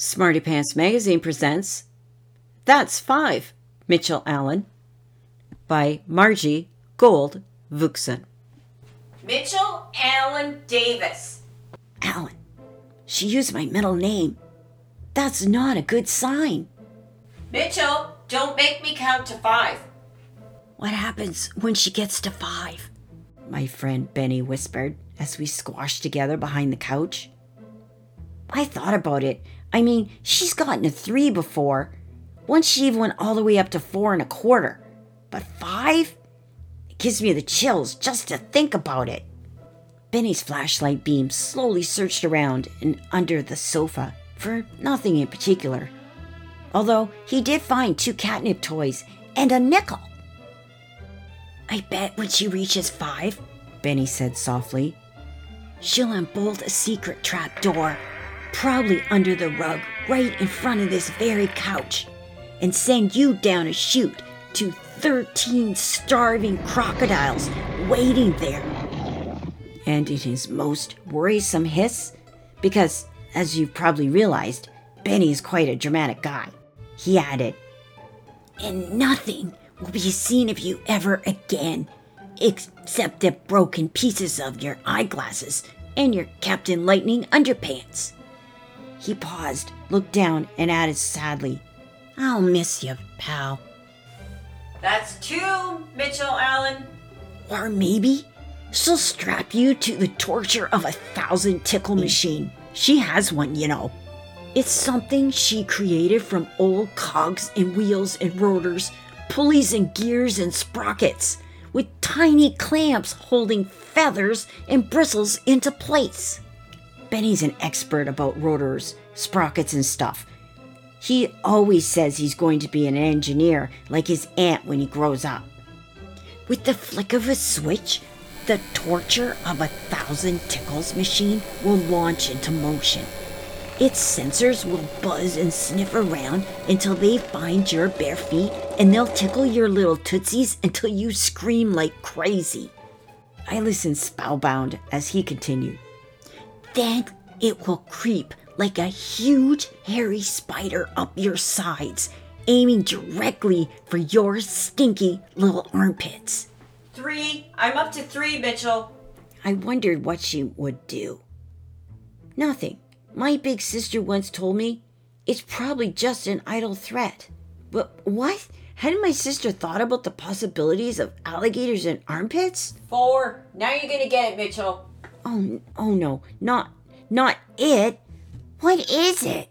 Smarty Pants Magazine presents That's Five, Mitchell Allen by Margie Gold Vuxen. Mitchell Allen Davis. Allen, she used my middle name. That's not a good sign. Mitchell, don't make me count to five. What happens when she gets to five? My friend Benny whispered as we squashed together behind the couch. I thought about it. I mean, she's gotten a three before. Once she even went all the way up to four and a quarter. But five? It gives me the chills just to think about it. Benny's flashlight beam slowly searched around and under the sofa for nothing in particular. Although he did find two catnip toys and a nickel. I bet when she reaches five, Benny said softly, she'll unbolt a secret trap door probably under the rug right in front of this very couch, and send you down a chute to 13 starving crocodiles waiting there. And in his most worrisome hiss, because, as you've probably realized, Benny is quite a dramatic guy, he added, And nothing will be seen of you ever again, except the broken pieces of your eyeglasses and your Captain Lightning underpants. He paused, looked down, and added sadly, I'll miss you, pal. That's two, Mitchell Allen. Or maybe she'll strap you to the torture of a thousand tickle mm. machine. She has one, you know. It's something she created from old cogs and wheels and rotors, pulleys and gears and sprockets, with tiny clamps holding feathers and bristles into place. Benny's an expert about rotors, sprockets, and stuff. He always says he's going to be an engineer like his aunt when he grows up. With the flick of a switch, the torture of a thousand tickles machine will launch into motion. Its sensors will buzz and sniff around until they find your bare feet and they'll tickle your little tootsies until you scream like crazy. I listened spellbound as he continued. Then it will creep like a huge hairy spider up your sides, aiming directly for your stinky little armpits. Three. I'm up to three, Mitchell. I wondered what she would do. Nothing. My big sister once told me it's probably just an idle threat. But what? Hadn't my sister thought about the possibilities of alligators and armpits? Four. Now you're gonna get it, Mitchell. Oh, oh no, not, not it. What is it?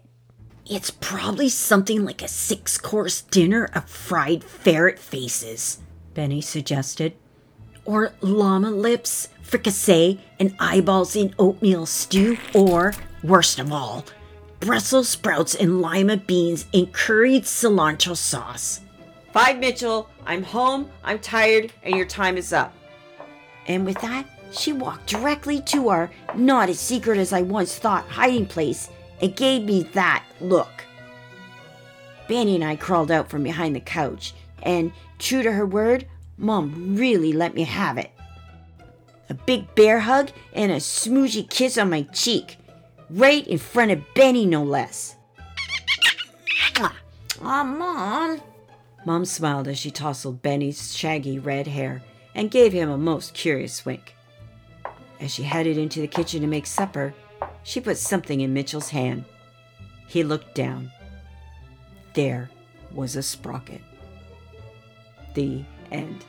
It's probably something like a six course dinner of fried ferret faces, Benny suggested. Or llama lips, fricassee, and eyeballs in oatmeal stew, or, worst of all, Brussels sprouts and lima beans in curried cilantro sauce. Five, Mitchell. I'm home, I'm tired, and your time is up. And with that, she walked directly to our not as secret as I once thought hiding place and gave me that look. Benny and I crawled out from behind the couch, and true to her word, Mom really let me have it. A big bear hug and a smoochy kiss on my cheek, right in front of Benny, no less. Aw, Mom. Mom smiled as she tousled Benny's shaggy red hair and gave him a most curious wink. As she headed into the kitchen to make supper, she put something in Mitchell's hand. He looked down. There was a sprocket. The end.